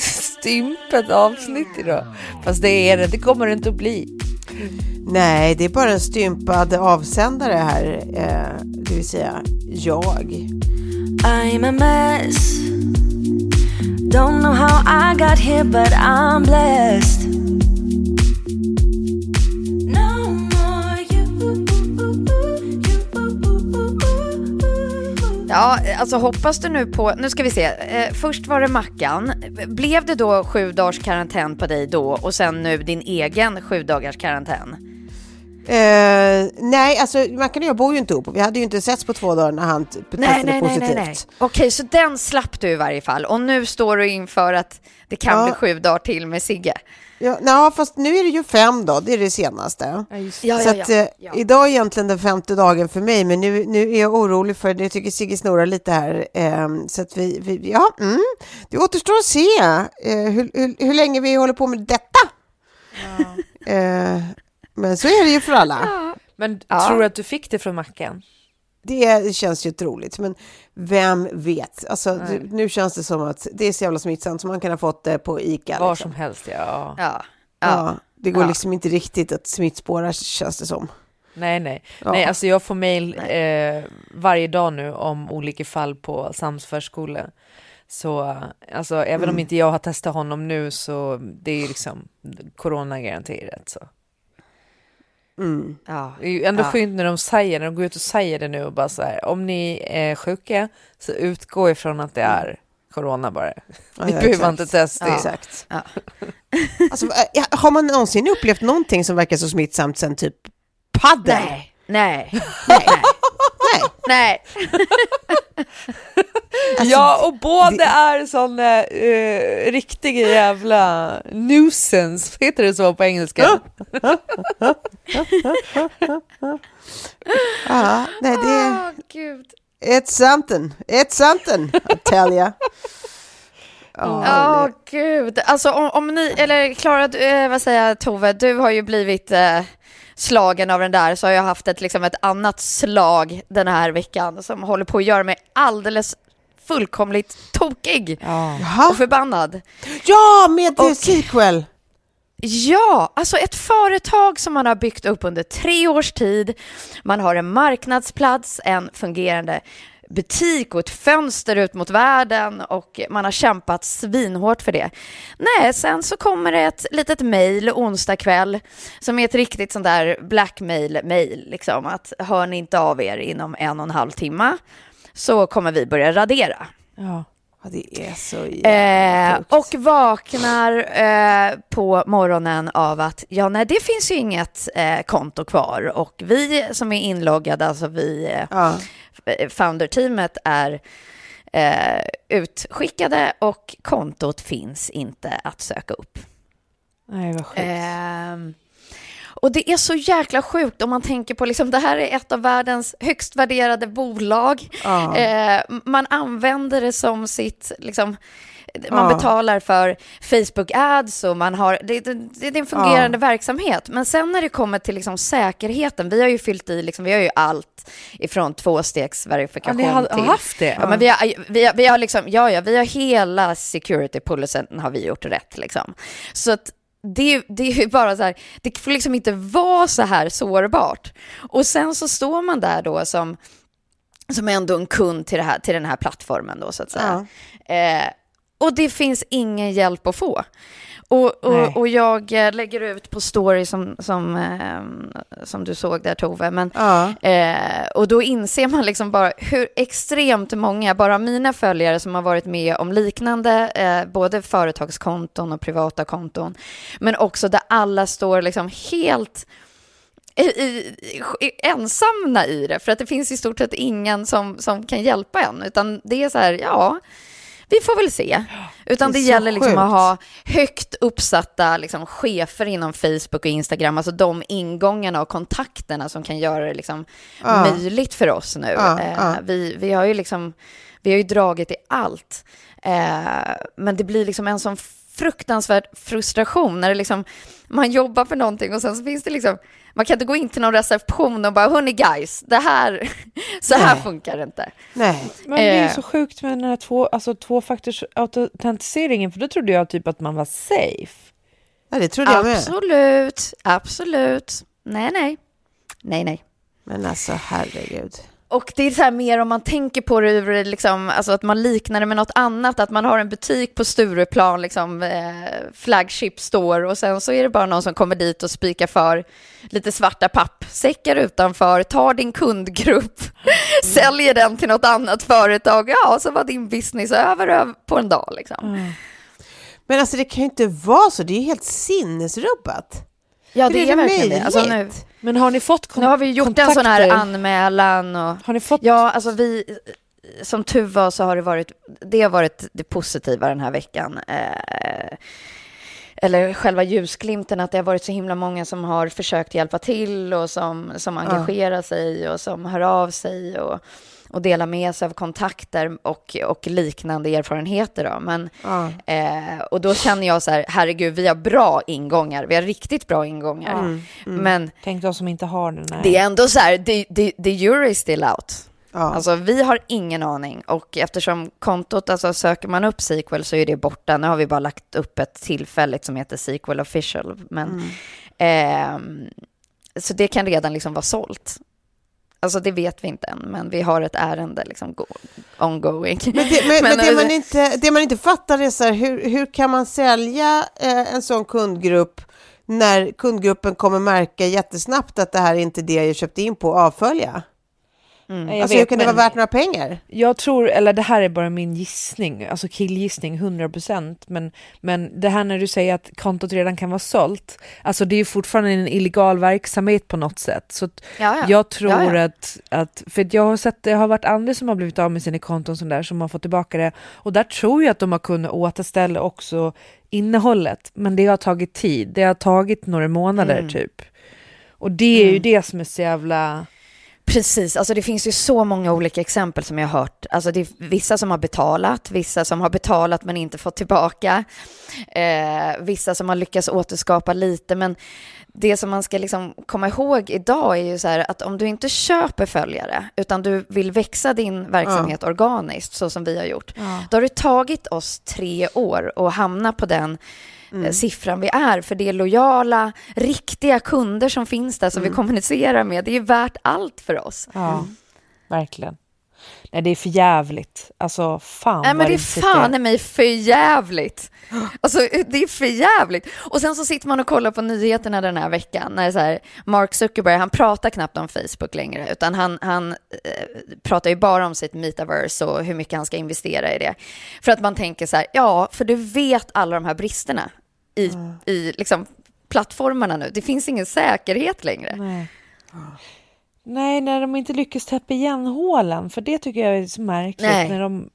Stympet avsnitt idag. Fast det är det, det kommer det inte att bli. Nej, det är bara en stympad avsändare här, eh, det vill säga jag. I'm a mess. Don't know how I got here, but I'm blessed. Ja, alltså hoppas du nu på, nu ska vi se, eh, först var det Mackan. Blev det då sju dagars karantän på dig då och sen nu din egen sju dagars karantän? Eh, nej, alltså Mackan och jag bor ju inte ihop. Vi hade ju inte setts på två dagar när han t- Nej, nej, nej, positivt. nej, nej. Okej, så den slapp du i varje fall. Och nu står du inför att det kan Ja. bli sju dagar till med Sigge. Ja, nej, fast nu är det ju fem då, det är det senaste. Ja, så ja, att, ja, eh, ja. idag är egentligen den femte dagen för mig, men nu, nu är jag orolig för det. Jag tycker Sigge snurrar lite här. ehm, så att vi, vi ja, mm, det återstår att se eh, hur, hur, hur länge vi håller på med detta. Eh, men så är det ju för alla. Men Ja. tror du att du fick det från Mackan? Det känns ju troligt, men vem vet? Alltså, Nej. nu känns det som att det är så jävla smittsamt så man kan ha fått det på ICA. Var liksom. som helst, ja. Ja. Ja, Ja. det går Ja. liksom inte riktigt att smittspåra känns det som. Nej, nej. Ja. Nej, alltså jag får mejl eh, varje dag nu om olika fall på Sams förskola. Så alltså, även Mm. om inte jag har testat honom nu så det är ju liksom coronagaranterat så. Mm. Ja. Det är ju ändå Ja. skönt när de säger, när de går ut och säger det nu och bara så här, om ni är sjuka så utgå ifrån att det är corona bara. Ja, Ni ja, behöver exakt. inte testa. Ja. Exakt. Ja. Alltså, har man någonsin upplevt någonting som verkar så smittsamt sen typ paddel? Nej, nej, Nej. nej. Alltså, ja, och båda det- är såna eh, riktiga jävla nuisance, heter det så på engelska? Ja, nej, det är Åh, gud. it's something, it's something, I tell ya. Ja, Ja, det- gud. Alltså om, om ni, eller Klara, du, eh, vad säger jag, Tove, du har ju blivit eh, slagen av den där, så har jag haft ett, liksom ett annat slag den här veckan som håller på att göra mig alldeles fullkomligt tokig Ja. och förbannad. Ja, med och... sequel. Ja, alltså ett företag som man har byggt upp under tre års tid. Man har en marknadsplats, en fungerande butik och ett fönster ut mot världen och man har kämpat svinhårt för det. Nej, sen så kommer det ett litet mejl onsdag kväll som är ett riktigt sånt där blackmail-mejl, liksom att hör ni inte av er inom en och en halv timme så kommer vi börja radera. Ja. Ja, det är så Eh, jävla sjukt. och vaknar eh, på morgonen av att ja, nej, det finns ju inget eh, konto kvar och vi som är inloggade, alltså vi eh, Ja. founder-teamet är eh, utskickade och kontot finns inte att söka upp. Nej, vad sjukt. Och det är så jäkla sjukt om man tänker på, liksom, det här är ett av världens högst värderade bolag. Ja. Eh, man använder det som sitt, liksom, man Ja. betalar för Facebook ads och man har, det, det, det är en fungerande verksamhet. Men sen när det kommer till liksom säkerheten, vi har ju fyllt i, liksom, vi har ju allt ifrån Ja, tvåstegsverifikation ni har, har till haft det? Ja, men vi har, vi, har, vi har liksom, ja, ja, vi har hela security policyn har vi gjort rätt liksom. Så att det, det är ju bara så här, det får liksom inte vara så här sårbart. Och sen så står man där då som, som ändå en kund till, det här, till den här plattformen då så att säga. Eh, och det finns ingen hjälp att få. Och, och, och jag eh, lägger ut på story som, som, eh, som du såg där Tove, men Ja. Eh, och då inser man liksom bara hur extremt många, bara mina följare som har varit med om liknande, eh, både företagskonton och privata konton, men också där alla står liksom helt i, i, i, ensamma i det, för att det finns i stort sett ingen som, som kan hjälpa en, utan det är så här, ja, vi får väl se. Utan Det det, gäller liksom sjukt. att ha högt uppsatta liksom, chefer inom Facebook och Instagram, alltså de ingångarna och kontakterna som kan göra det liksom, Ja. möjligt för oss nu. Ja, eh, ja. Vi, vi har ju liksom, vi har ju dragit i allt. Eh, men det blir liksom en sån fruktansvärd frustration när det liksom, man jobbar för någonting och sen så finns det liksom, man kan inte gå in till någon reception och bara, hörni guys, det här, så här Nej. funkar det inte. Nej. Men det är ju Eh. så sjukt med den här två, alltså, tvåfaktorsautentiseringen, för då trodde jag typ att man var safe. Ja, det trodde jag med. Absolut, absolut. Nej, nej. Nej, nej. Men alltså herregud. Och det är så här mer om man tänker på det ur liksom, alltså att man liknar det med något annat, att man har en butik på Stureplan, liksom eh, flagship store och sen så är det bara någon som kommer dit och spikar för lite svarta pappsäckar utanför, tar din kundgrupp, säljer den till något annat företag, ja, så var din business över, på en dag liksom. Mm. Men alltså det kan ju inte vara så, det är ju helt sinnesrubbat. Ja, Hur det är är, det verkligen det. Alltså, nu? Men har ni fått kon- nu har vi gjort en sån här kontakter? anmälan och Har ni fått? Ja, alltså vi, som tur var så har det varit, det har varit det positiva den här veckan. Eh, eller själva ljusglimten, att det har varit så himla många som har försökt hjälpa till och som, som engagerar sig och som hör av sig och, och delar med sig av kontakter och, och liknande erfarenheter. Då. Men, Ja. eh, och då känner jag så här, herregud, vi har bra ingångar, vi har riktigt bra ingångar. Men Tänk de som inte har den. Nej. det är ändå så här, the, the, the jury is still out. Ja. Alltså vi har ingen aning och eftersom kontot, alltså söker man upp sequel så är det borta. Nu har vi bara lagt upp ett tillfälligt som heter sequel official. Men, ehm, så det kan redan liksom vara sålt. Alltså det vet vi inte än, men vi har ett ärende liksom go- ongoing. Men, det, men, men, Men, det, eh, man inte, det man inte fattar är så här, hur, hur kan man sälja eh, en sån kundgrupp när kundgruppen kommer märka jättesnabbt att det här är inte det jag köpte in på och avfölja? Nej, jag Alltså hur vet, kan det vara värt några pengar? Jag tror, eller det här är bara min gissning, alltså killgissning 100% men, men det här när du säger att kontot redan kan vara sålt, alltså det är ju fortfarande en illegal verksamhet på något sätt. Så Ja, ja. jag tror Ja. Att, att, för jag har sett, det har varit andra som har blivit av med sina konton som där som har fått tillbaka det och där tror jag att de har kunnat återställa också innehållet, men det har tagit tid, det har tagit några månader Mm. typ. Och det är ju det som är så jävla... Precis, alltså det finns ju så många olika exempel som jag har hört. Alltså det är vissa som har betalat, vissa som har betalat men inte fått tillbaka, eh, vissa som har lyckats återskapa lite, men det som man ska liksom komma ihåg idag är ju så här att om du inte köper följare, utan du vill växa din verksamhet organiskt, så som vi har gjort, då har det tagit oss tre år att hamna på den eh, siffran vi är, för det är lojala, riktiga kunder som finns där som vi kommunicerar med. Det är värt allt för oss. Ja, verkligen. Nej, det är för jävligt. Alltså, fan Nej men det är fan i mig för jävligt. Alltså det är för jävligt. Och sen så sitter man och kollar på nyheterna den här veckan när så här, Mark Zuckerberg, han pratar knappt om Facebook längre, utan han, han eh, pratar ju bara om sitt metaverse och hur mycket han ska investera i det. För att man tänker så här, ja, för du vet alla de här bristerna i, i liksom plattformarna nu. Det finns ingen säkerhet längre. Nej. Nej, när de inte lyckas täppa igen hålen, för det tycker jag är så märkligt. Nej. När de,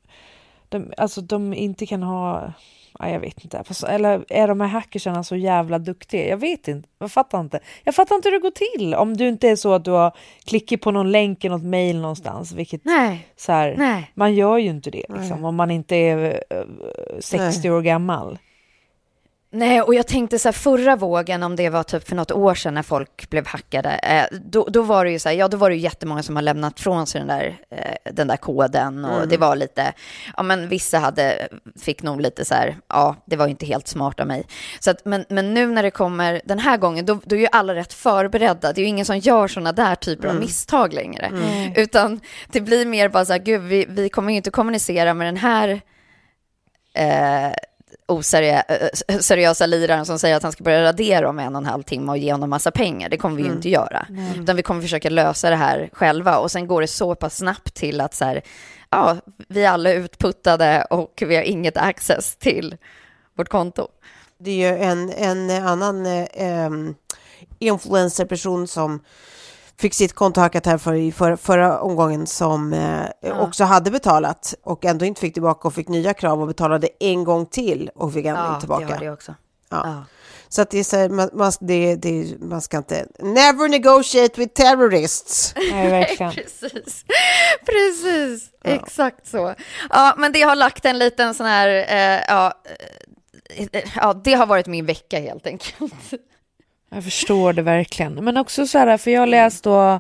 de, alltså de inte kan ha, ja, jag vet inte, eller är de här hackersarna så jävla duktiga? Jag vet inte, jag fattar inte. Jag fattar inte hur det går till om du inte är så att du har klickat på någon länk i något mail någonstans, vilket Nej. så här, Nej. man gör ju inte det liksom, om man inte är eh, 60 år gammal. Nej, och jag tänkte så här förra vågen, om det var typ för något år sedan när folk blev hackade, eh, då, då var det ju så här, ja då var det ju jättemånga som har lämnat från sig den där, eh, den där koden och det var lite, ja men vissa hade, fick nog lite så här, ja det var ju inte helt smart av mig. Så att, men, men nu när det kommer den här gången, då, då är ju alla rätt förberedda, det är ju ingen som gör sådana där typer av misstag längre, utan det blir mer bara så här, gud vi, vi kommer ju inte kommunicera med den här eh, oseriösa liraren som säger att han ska börja radera om en och en halv timme och ge honom massa pengar. Det kommer vi ju inte göra. Utan vi kommer försöka lösa det här själva. Och sen går det så pass snabbt till att så här, ja, vi alla är utputtade och vi har inget access till vårt konto. Det är ju en, en annan eh, influencerperson som fick sitt konto hackat här för, i förra, förra omgången som eh, också hade betalat och ändå inte fick tillbaka och fick nya krav och betalade en gång till och fick ändå inte tillbaka. det också. Ja. Ja. Så att det är så här, man, man, det, det, man ska inte... Never negotiate with terrorists. Nej, verkligen. Precis, precis, exakt så. Ja, men det har lagt en liten sån här, eh, ja, eh, ja, det har varit min vecka helt enkelt. Jag förstår det verkligen. Men också så här, för jag har läst då,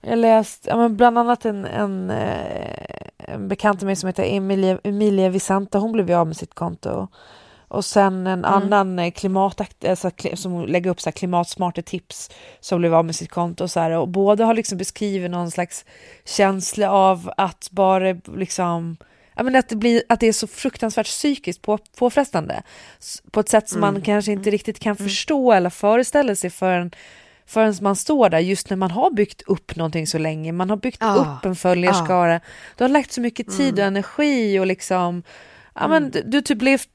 jag läst, ja, men bland annat en, en, eh, en bekant till mig som heter Emilia, Emilia Vicenta, hon blev ju av med sitt konto. Och sen en annan eh, klimatakt, alltså, som lägger upp så här klimatsmarta tips som blev av med sitt konto. Och, så här, och båda har liksom beskrivit någon slags känsla av att bara liksom men att, det blir, att det är så fruktansvärt psykiskt på, påfrestande. På ett sätt som man kanske inte riktigt kan förstå eller föreställa sig förrän, förrän man står där. Just när man har byggt upp någonting så länge. Man har byggt Ja. upp en följarskara. Du har lagt så mycket tid och energi och liksom Ja, men du, du har typ levt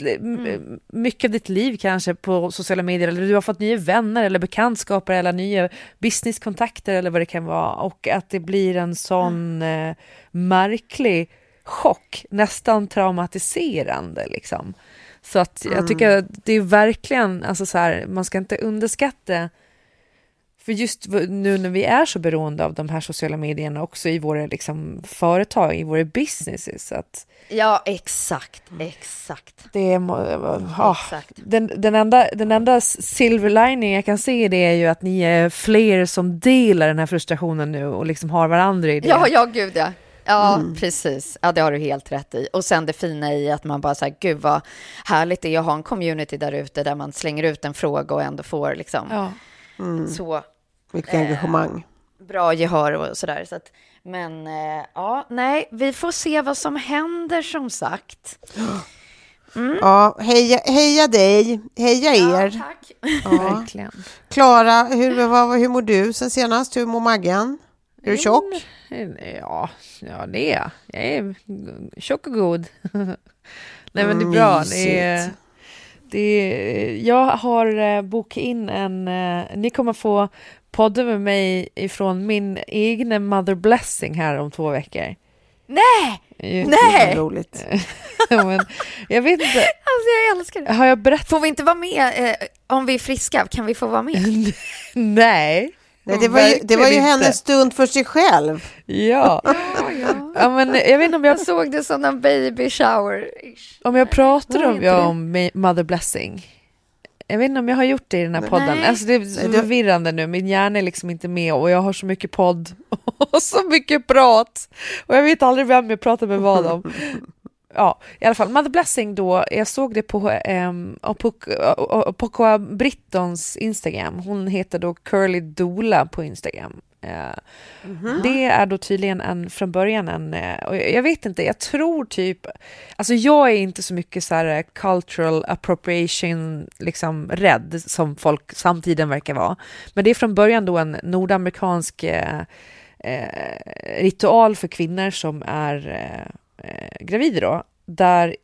mycket av ditt liv kanske på sociala medier eller du har fått nya vänner eller bekantskaper eller nya businesskontakter eller vad det kan vara. Och att det blir en sån eh, märklig chock, nästan traumatiserande liksom. Så att jag tycker att det är verkligen, alltså så här, man ska inte underskatta för just nu när vi är så beroende av de här sociala medierna också i våra liksom, företag, i våra businesses, att Ja, exakt, exakt. det är, ja, Exakt. den, den, enda, den enda silver lining jag kan se det är ju att ni är fler som delar den här frustrationen nu och liksom har varandra i det. Ja, ja, gud ja. Ja, precis. Ja, det har du helt rätt i. Och sen det fina i att man bara säger, gud vad härligt det är att ha en community där ute där man slänger ut en fråga och ändå får liksom Ja. så Mycket engagemang. bra gehör och sådär. Så att, men eh, ja, nej, vi får se vad som händer som sagt. Ja, heja, heja dig, heja er. tack. Ja. Verkligen. Klara, hur, vad, hur mår du sen senast? Hur mår Maggan? Är du tjock? Ja, ja det är jag. Jag är tjock och god. Nej men det är bra. Det är, det är, jag har eh, bokat in en, eh, ni kommer få podda med mig ifrån min egna mother blessing här om två veckor. Nej, nej! Roligt. men, jag vet inte, Alltså jag älskar det. har jag berättat? Får vi inte vara med eh, om vi är friska? Kan vi få vara med? Nej. Nej, det, var ju, det var ju hennes stund för sig själv. Ja. ja, men jag vet inte om jag, Jag såg det som en baby shower. om jag pratar om, ja, det? om mother blessing. Jag vet inte om jag har gjort det i den här podden. Nej. Alltså det är så förvirrande nu. Min hjärna är liksom inte med och jag har så mycket podd och så mycket prat. Och jag vet aldrig vem jag pratar med vad om. Ja, i alla fall. Mother Blessing då, jag såg det på um, Pocoa Brittons Instagram. Hon heter då Curly Dola på Instagram. Eh, Det är då tydligen en, från början en, eh, och jag jag vet inte, jag tror typ, alltså jag är inte så mycket så här eh, cultural appropriation liksom rädd som folk samtiden verkar vara. Men det är från början då en nordamerikansk eh, eh, ritual för kvinnor som är eh, eh, gravida då, där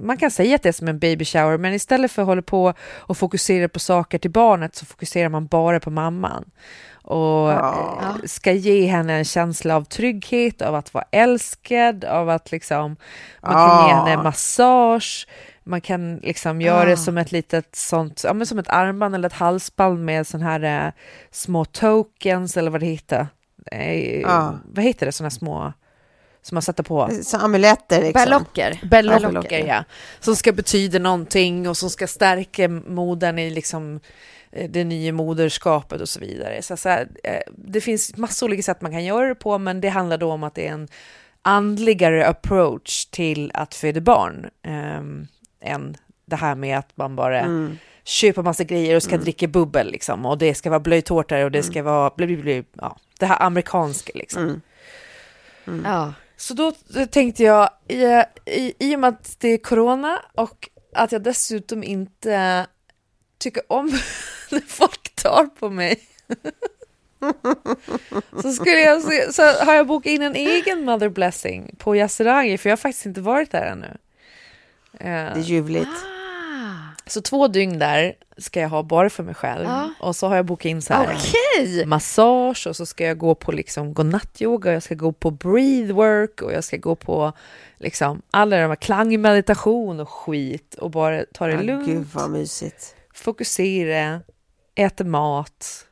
man kan säga att det är som en baby shower, men istället för att hålla på och fokusera på saker till barnet så fokuserar man bara på mamman och eh, ska ge henne en känsla av trygghet, av att vara älskad, av att liksom man kan ge henne massage, man kan liksom göra det Ah. som ett litet sånt, ja men som ett armband eller ett halsband med sån här eh, små tokens eller vad det heter. Eh, Ja. Vad heter det, såna små som man sätter på? Så amuletter liksom. Berlocker. Berlocker, Berlocker, ja. Som ska betyda någonting och som ska stärka modern i liksom eh, det nya moderskapet och så vidare. Så, så här, eh, det finns massor olika sätt man kan göra det på, men det handlar då om att det är en andligare approach till att föda barn ehm, än det här med att man bara Mm. köper massa grejer och ska dricka bubbel liksom och det ska vara blöjtårtor och det ska vara bli, bli, bli, ja, det här amerikanska liksom. Mm. Ja. Så då tänkte jag, i, i, i och med att det är corona och att jag dessutom inte tycker om när folk tar på mig. så, skulle jag, se- så har jag bokat in en egen mother blessing på Yasuragi för jag har faktiskt inte varit där ännu. Eh, Det är ljuvligt. Så två dygn där ska jag ha bara för mig själv Ja. och så har jag bokat in så här Okej! massage och så ska jag gå på liksom godnattyoga, jag ska gå på breathwork och jag ska gå på liksom alla de här klangmeditation och skit och bara ta det Ja, lugnt, Gud vad mysigt. fokusera, äta mat,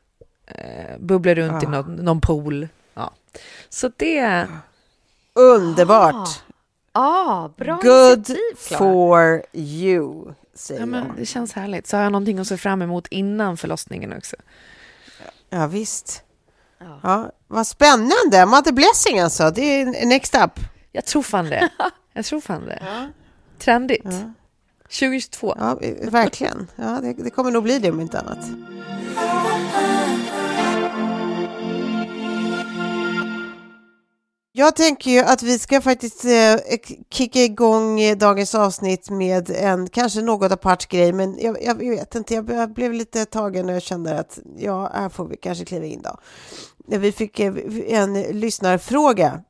eh, bubbla runt i Ah. någon, någon pool. Ja. Så det, Underbart. Ah, bra Good for you, säger ja, men det känns härligt. Så har jag någonting att se fram emot innan förlossningen också. Ja, visst. Ja. Ja, vad spännande. Mother blessing alltså. Det är next up. Jag tror fan det. Jag tror fan det. Trendigt. 2022. Ja, verkligen. Ja, det, det kommer nog bli det om inte annat. Jag tänker ju att vi ska faktiskt eh, kicka igång eh, dagens avsnitt med en kanske något apart grej, men jag, jag vet inte, jag, jag blev lite tagen när jag kände att ja, här får vi kanske kliva in då. Vi fick eh, en lyssnarfråga.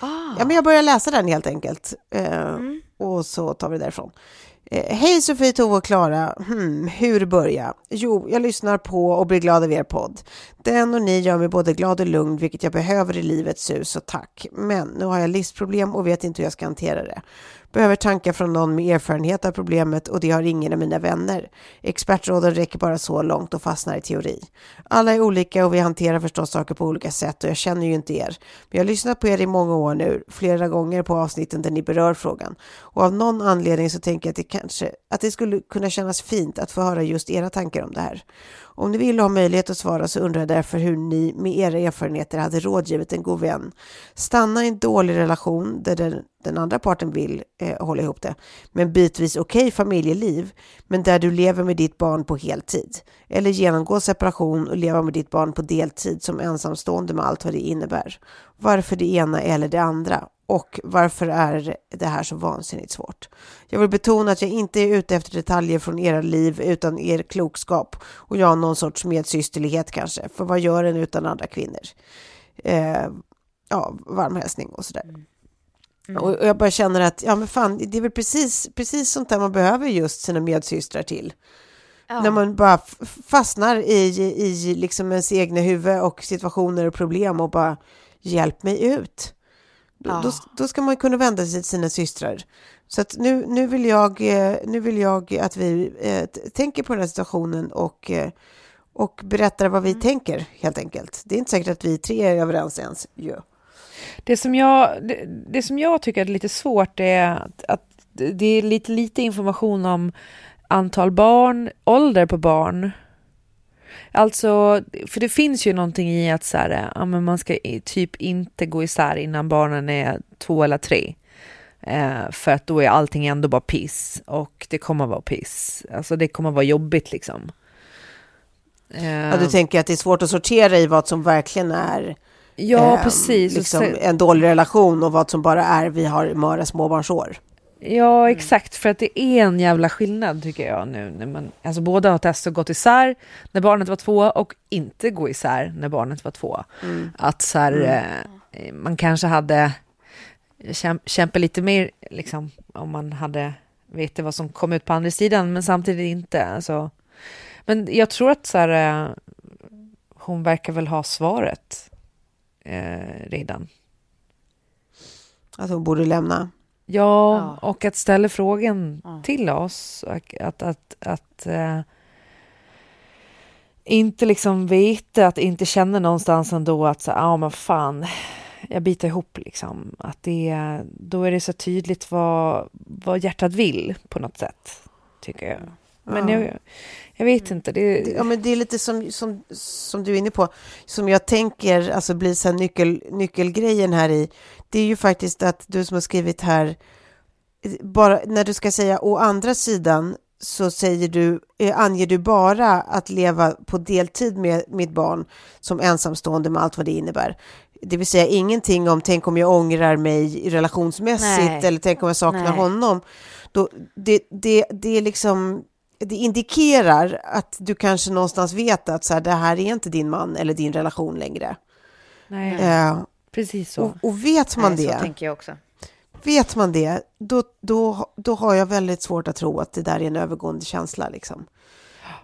Ah. Ja, men jag börjar läsa den helt enkelt. Eh, Mm. Och så tar vi det därifrån. Eh, hej Sofie, Tove och Klara. Hmm, hur börja? Jo, jag lyssnar på och blir glad av er podd. Den och ni gör mig både glad och lugn, vilket jag behöver i livets sus och tack. Men nu har jag livsproblem och vet inte hur jag ska hantera det. Behöver tankar från någon med erfarenhet av problemet och det har ingen av mina vänner. Expertråden räcker bara så långt och fastnar i teori. Alla är olika och vi hanterar förstås saker på olika sätt och jag känner ju inte er. Men jag har lyssnat på er i många år nu, flera gånger på avsnitten där ni berör frågan. Och av någon anledning så tänker jag att det kanske att det skulle kunna kännas fint att få höra just era tankar om det här. Om ni vill ha möjlighet att svara så undrar jag därför hur ni med era erfarenheter hade rådgivit en god vän. Stanna i en dålig relation där den, den andra parten vill eh, hålla ihop det, men bitvis okej familjeliv, men där du lever med ditt barn på heltid. Eller genomgå separation och leva med ditt barn på deltid som ensamstående med allt vad det innebär. Varför det ena eller det andra? Och varför är det här så vansinnigt svårt? Jag vill betona att jag inte är ute efter detaljer från era liv utan er klokskap och jag har någon sorts medsysterlighet kanske. För vad gör en utan andra kvinnor? Eh, ja, varm hälsning och sådär. Och och jag bara känner att ja, men fan, det är väl precis, precis sånt där man behöver just sina medsystrar till. När man bara fastnar i, i liksom ens egna huvud och situationer och problem och bara hjälp mig ut. Då, Ja. då, då ska man kunna vända sig till sina systrar. Så att nu, nu, vill jag, eh, nu vill jag att vi eh, tänker på den här situationen och, eh, och berättar vad vi Mm. tänker helt enkelt. Det är inte säkert att vi tre är överens ens. Ja. Det som jag, det, det som jag tycker är lite svårt är att, att det är lite lite information om antal barn, ålder på barn. Alltså, för det finns ju någonting i att så här, ja, men man ska typ inte gå isär innan barnen är två eller tre. Eh, för att då är allting ändå bara piss och det kommer vara piss. Alltså det kommer vara jobbigt liksom. Eh, Ja, du tänker att det är svårt att sortera i vad som verkligen är ja, eh, precis. Liksom, en dålig relation och vad som bara är vi har möra småbarnsår. Ja, exakt. För att det är en jävla skillnad tycker jag nu. När man, alltså båda har testat att gå isär när barnet var två och inte gå isär när barnet var två. Att så här, eh, man kanske hade käm, kämpa lite mer liksom, om man hade vetat vad som kom ut på andra sidan, men samtidigt inte. Alltså. Men jag tror att så här, eh, hon verkar väl ha svaret eh, redan. Att hon borde lämna. Ja, Ja. och att ställa frågan Ja. till oss. Att, att, att eh, inte liksom veta, att inte känna någonstans ändå att så, ja men fan, jag biter ihop liksom. Att det, då är det så tydligt vad, vad hjärtat vill på något sätt, tycker jag. Men Ja. jag, jag vet inte. Det, Det- Ja, men det är lite som, som, som du är inne på, som jag tänker alltså blir så här nyckel, nyckelgrejen här i. Det är ju faktiskt att du som har skrivit här, bara när du ska säga å andra sidan så säger du, eh, anger du bara att leva på deltid med mitt barn som ensamstående med allt vad det innebär. Det vill säga ingenting om tänk om jag ångrar mig relationsmässigt Nej. eller tänk om jag saknar Nej. honom. Då, det, det, det är liksom det indikerar att du kanske någonstans vet att så här, det här är inte din man eller din relation längre. nej, Eh, precis så. och, och vet man Nej, det, Så tänker jag också. vet man det, då, då, då har jag väldigt svårt att tro att det där är en övergående känsla. Liksom.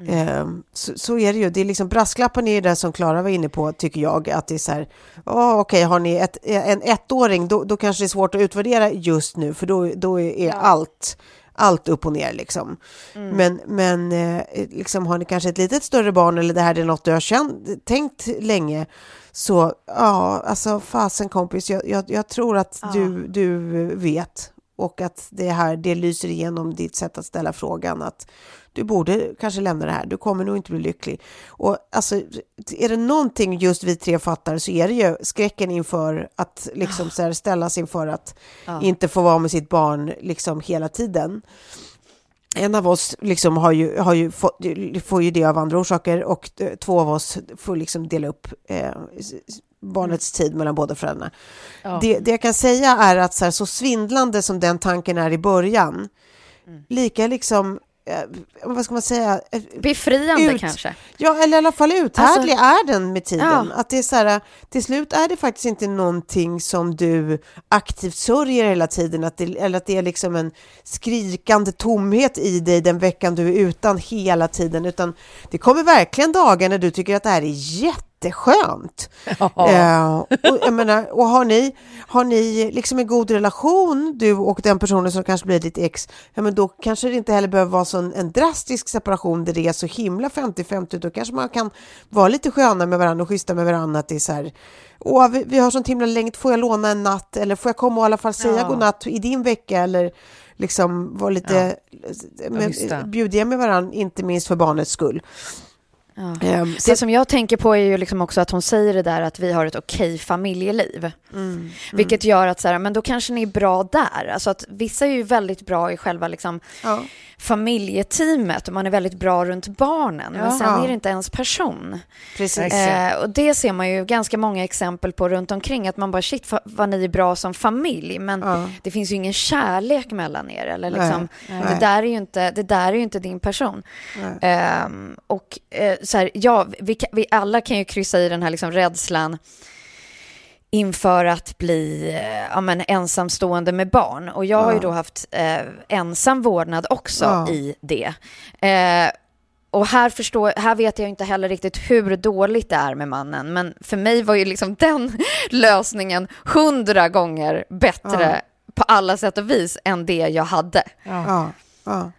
Eh, så, så är det ju. Det är liksom brasklappen är ju det som Klara var inne på, tycker jag. Att det är så här, oh, okej, har ni ett, en ettåring, då, då kanske det är svårt att utvärdera just nu, för då, då är allt allt upp och ner liksom. Men, men eh, liksom, har ni kanske ett litet större barn eller det här är något du har känt, tänkt länge så ja, alltså fasen kompis, jag, jag, jag tror att du, du vet. Och att det här det lyser igenom ditt sätt att ställa frågan att du borde kanske lämna det här, du kommer nog inte bli lycklig. Och alltså, är det någonting just vi tre fattar så är det ju skräcken inför att liksom så här ställas inför att inte få vara med sitt barn liksom hela tiden. En av oss liksom har ju, har ju fått, får ju det av andra orsaker och två av oss får liksom dela upp eh, barnets tid mellan båda föräldrarna. Det, det jag kan säga är att så, här, så svindlande som den tanken är i början, lika liksom, vad ska man säga, eh, Befriande Ut. kanske. Ja, eller i alla fall uthärdlig är den med tiden. Ja. Att det är så här, till slut är det faktiskt inte någonting som du aktivt sörjer hela tiden, att det, eller att det är liksom en skrikande tomhet i dig den veckan du är utan hela tiden, utan det kommer verkligen dagar när du tycker att det här är jätteskönt. Eh, och, jag menar, och har ni, har ni liksom en god relation, du och den personen som kanske blir ditt ex, ja, men då kanske det inte heller behöver vara så en, en drastisk separation där det är så himla 50-50, då kanske man kan vara lite sköna med varandra och schyssta med varandra, att det är så här, Åh, vi, vi har sån himla längd, får jag låna en natt eller får jag komma och i alla fall säga Ja. godnatt i din vecka eller liksom vara lite Ja, med, bjudiga med varandra, inte minst för barnets skull. Ja. Så Det som jag tänker på är ju liksom också att hon säger det där att vi har ett okej familjeliv. Mm, Vilket gör att så här, men då kanske ni är bra där. Alltså att vissa är ju väldigt bra i själva liksom ja. familjeteamet och man är väldigt bra runt barnen. Men sen Ja. är det inte ens person. Precis. Eh, och det ser man ju ganska många exempel på runt omkring. Att man bara shit vad ni är bra som familj. Men Ja. det finns ju ingen kärlek mellan er. Eller Nej, liksom, nej. det, där är ju inte, det där är ju inte din person. Ehm, och eh, så här, ja, vi, vi alla kan ju kryssa i den här liksom rädslan inför att bli eh, ja, men, ensamstående med barn. Och jag har ju då haft eh, ensam vårdnad också Ja. i det. Eh, och här, förstår, här vet jag inte heller riktigt hur dåligt det är med mannen. Men för mig var ju liksom den lösningen hundra gånger bättre på alla sätt och vis än det jag hade. Ja, ja.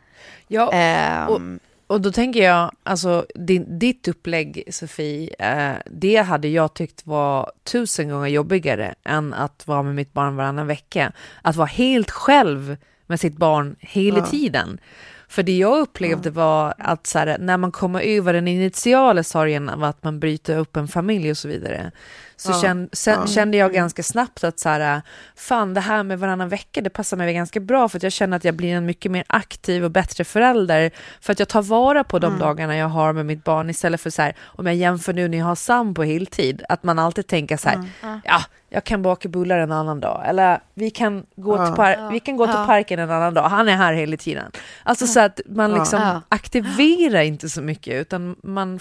Ja, Ehm, Och då tänker jag, alltså din, ditt upplägg Sofie, eh, det hade jag tyckt var tusen gånger jobbigare än att vara med mitt barn varannan vecka. Att vara helt själv med sitt barn hela tiden. För det jag upplevde var att så här, när man kommer över den initiala sorgen av att man bryter upp en familj och så vidare, så känn, sen, kände jag ganska snabbt att så här, fan det här med varannan vecka, det passar mig ganska bra för att jag känner att jag blir en mycket mer aktiv och bättre förälder. För att jag tar vara på de dagarna jag har med mitt barn istället för så här, om jag jämför nu när jag har Sam på heltid, att man alltid tänker så här, ja, jag kan baka bullar en annan dag, eller vi kan gå, till, par- vi kan gå till parken en annan dag, han är här hela tiden. Alltså så att man liksom Ja. aktiverar inte så mycket, utan man,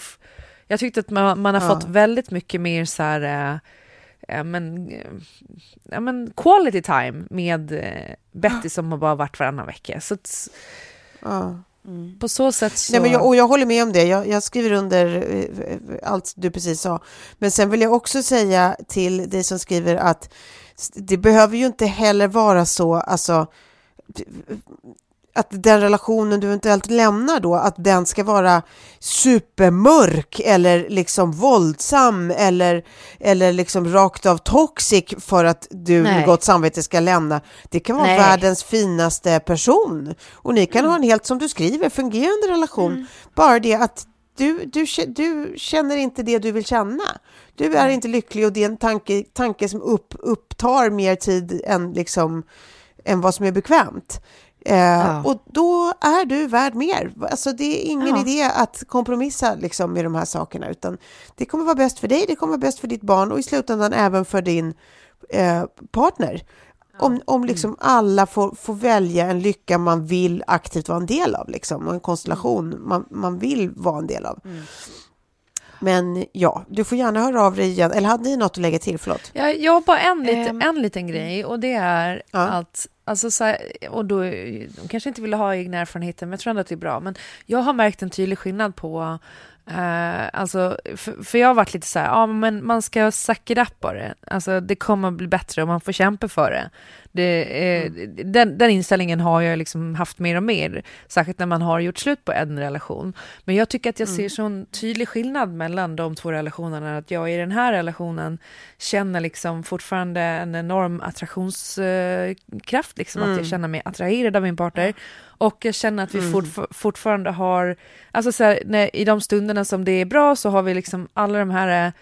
jag tyckte att man, man har fått väldigt mycket mer så här, ja, men, eh, ja, men quality time med eh, Betty som har bara varit varannan vecka. Så att, Ja. på så sätt så... Nej, men jag, och jag håller med om det. Jag, jag skriver under eh, allt du precis sa. Men sen vill jag också säga till dig som skriver att det behöver ju inte heller vara så, alltså att den relationen du eventuellt lämnar då, att den ska vara supermörk eller liksom våldsam eller, eller liksom rakt av toxic för att du Nej. med gott samvete ska lämna. Det kan vara Nej. världens finaste person och ni kan ha en helt, som du skriver, fungerande relation. Bara det att du, du, du känner inte det du vill känna. Du är inte lycklig och det är en tanke, tanke som upp, upptar mer tid än, liksom, än vad som är bekvämt. Eh, Och då är du värd mer. Alltså, det är ingen Ja. idé att kompromissa liksom, med de här sakerna, utan det kommer vara bäst för dig, det kommer vara bäst för ditt barn och i slutändan även för din eh, partner. Om, om liksom alla får, får välja en lycka man vill aktivt vara en del av, liksom, och en konstellation man, man vill vara en del av. Men ja, du får gärna höra av dig igen. Eller hade ni något att lägga till? Förlåt. Jag, jag har bara en, lite, Ehm. en liten grej och det är Ja. att Alltså så här, och då, de kanske inte vill ha egna erfarenheter, men jag tror ändå att det är bra. Men jag har märkt en tydlig skillnad på, eh, alltså, för, för jag har varit lite så här, ja men man ska suck it up på det. Alltså det kommer bli bättre och man får kämpa för det. det eh, den, den inställningen har jag liksom haft mer och mer, särskilt när man har gjort slut på en relation. Men jag tycker att jag ser sån tydlig skillnad mellan de två relationerna, att jag i den här relationen känner liksom fortfarande en enorm attraktionskraft, liksom att jag känner mig attraherad av min partner. Och jag känner att vi fortf- fortfarande har, alltså så här, när, i de stunderna som det är bra så har vi liksom alla de här eh,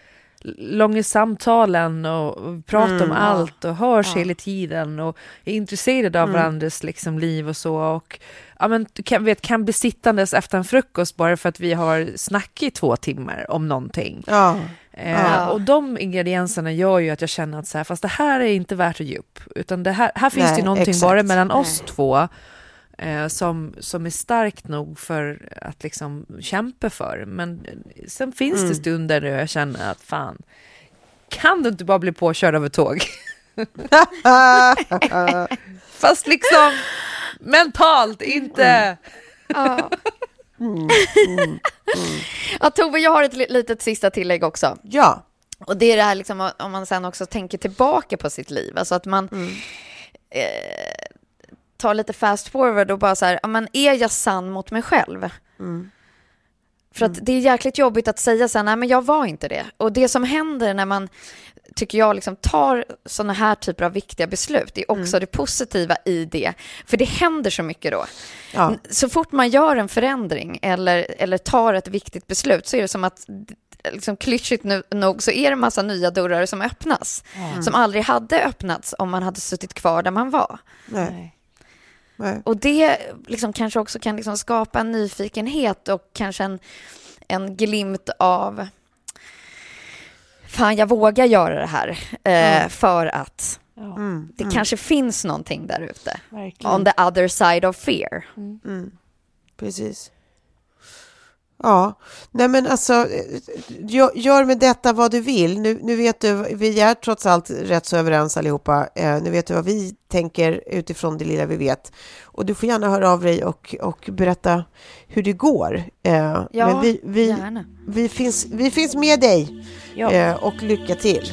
långa samtalen och, och pratar om allt och hörs hela tiden och är intresserade av varandras liksom, liv och så. Och ja, men, kan, vet, kan bli sittandes efter en frukost bara för att vi har snackat i två timmar om någonting. Ja. Eh, Ja. Och de ingredienserna gör ju att jag känner att så här, fast det här är inte värt att ge upp. Utan det här, här finns Nej, det någonting exakt. bara mellan oss två eh, som, som är starkt nog för att liksom kämpa för. Men eh, sen finns Mm. det stunder där jag känner att fan, kan du inte bara bli påkörd av ett tåg? Fast liksom mentalt, inte... Ja. ja, Tove, jag har ett li- litet sista tillägg också. ja. Och det är det här liksom, om man sen också tänker tillbaka på sitt liv. Alltså att man eh, tar lite fast forward och bara så här, men är jag sann mot mig själv? För att det är jäkligt jobbigt att säga så här, nej men jag var inte det. Och det som händer när man, tycker jag, liksom tar sådana här typer av viktiga beslut är också det positiva i det. För det händer så mycket då. Ja. Så fort man gör en förändring eller, eller tar ett viktigt beslut så är det som att liksom klyschigt nog så är det en massa nya dörrar som öppnas. Som aldrig hade öppnats om man hade suttit kvar där man var. Nej. Nej. Och det liksom kanske också kan liksom skapa en nyfikenhet och kanske en, en glimt av fan jag vågar göra det här eh, för att Mm. det kanske finns någonting där ute. On the other side of fear. Precis. Ja, nej men alltså, eh, gör, gör med detta vad du vill. Nu, nu vet du, vi är trots allt rätt så överens allihopa. Eh, nu vet du vad vi tänker utifrån det lilla vi vet. Och du får gärna höra av dig och, och berätta hur det går. Eh, Ja, men vi, vi, gärna. vi, finns, vi finns med dig Ja. eh, och lycka till.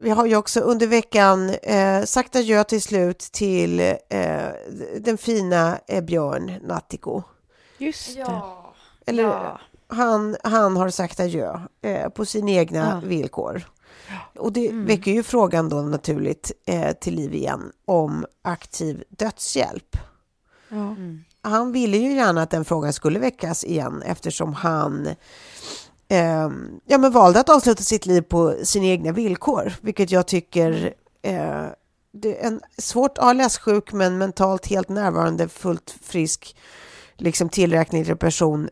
Vi har ju också under veckan eh, sagt adjö till slut till eh, den fina eh, Björn Nattiko. Just det. Eller Ja. han, han har sagt adjö eh, på sina egna villkor. Och det Mm. väcker ju frågan då naturligt eh, till liv igen om aktiv dödshjälp. Mm. Han ville ju gärna att den frågan skulle väckas igen eftersom han eh, ja, men valde att avsluta sitt liv på sina egna villkor, vilket jag tycker eh, det är en svårt ALS-sjuk men mentalt helt närvarande, fullt frisk, liksom tillräknelig person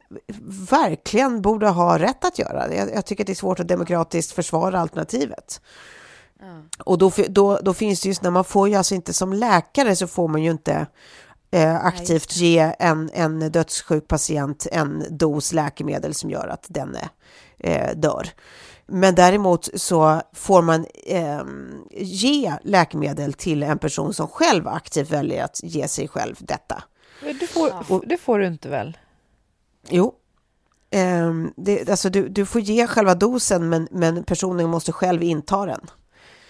verkligen borde ha rätt att göra. Jag, jag tycker att det är svårt att demokratiskt försvara alternativet. Och då, då, då finns det just när man får ju alltså inte som läkare så får man ju inte eh, aktivt ge en, en dödssjuk patient en dos läkemedel som gör att den eh, dör. Men däremot så får man eh, ge läkemedel till en person som själv aktivt väljer att ge sig själv detta. Det får, det får du inte väl? Jo. Ehm, det, alltså du, du får ge själva dosen men, men personen måste själv inta den.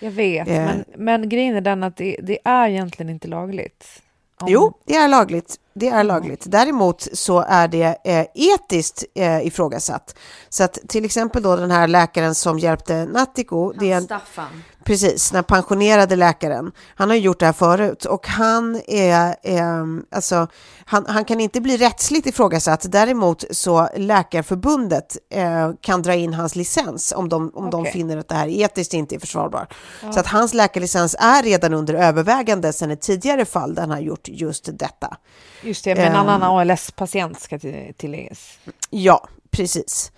Jag vet, Eh. men, men grejen är den att det, det är egentligen inte lagligt. Om- Jo, det är lagligt. Det är lagligt. Däremot så är det eh, etiskt eh, ifrågasatt. Så att till exempel då den här läkaren som hjälpte Nattiko, det är en, Staffan. Precis, den pensionerade läkaren. Han har gjort det här förut och han är, eh, alltså, han, han kan inte bli rättsligt ifrågasatt. Däremot så Läkarförbundet eh, kan dra in hans licens om de, om de Okej. finner att det här etiskt inte är försvarbart. Så att hans läkarlicens är redan under övervägande sedan ett tidigare fall där han har gjort just detta. Just det, men en Ehm. annan ALS-patient ska till- tilläggas. Ja, precis.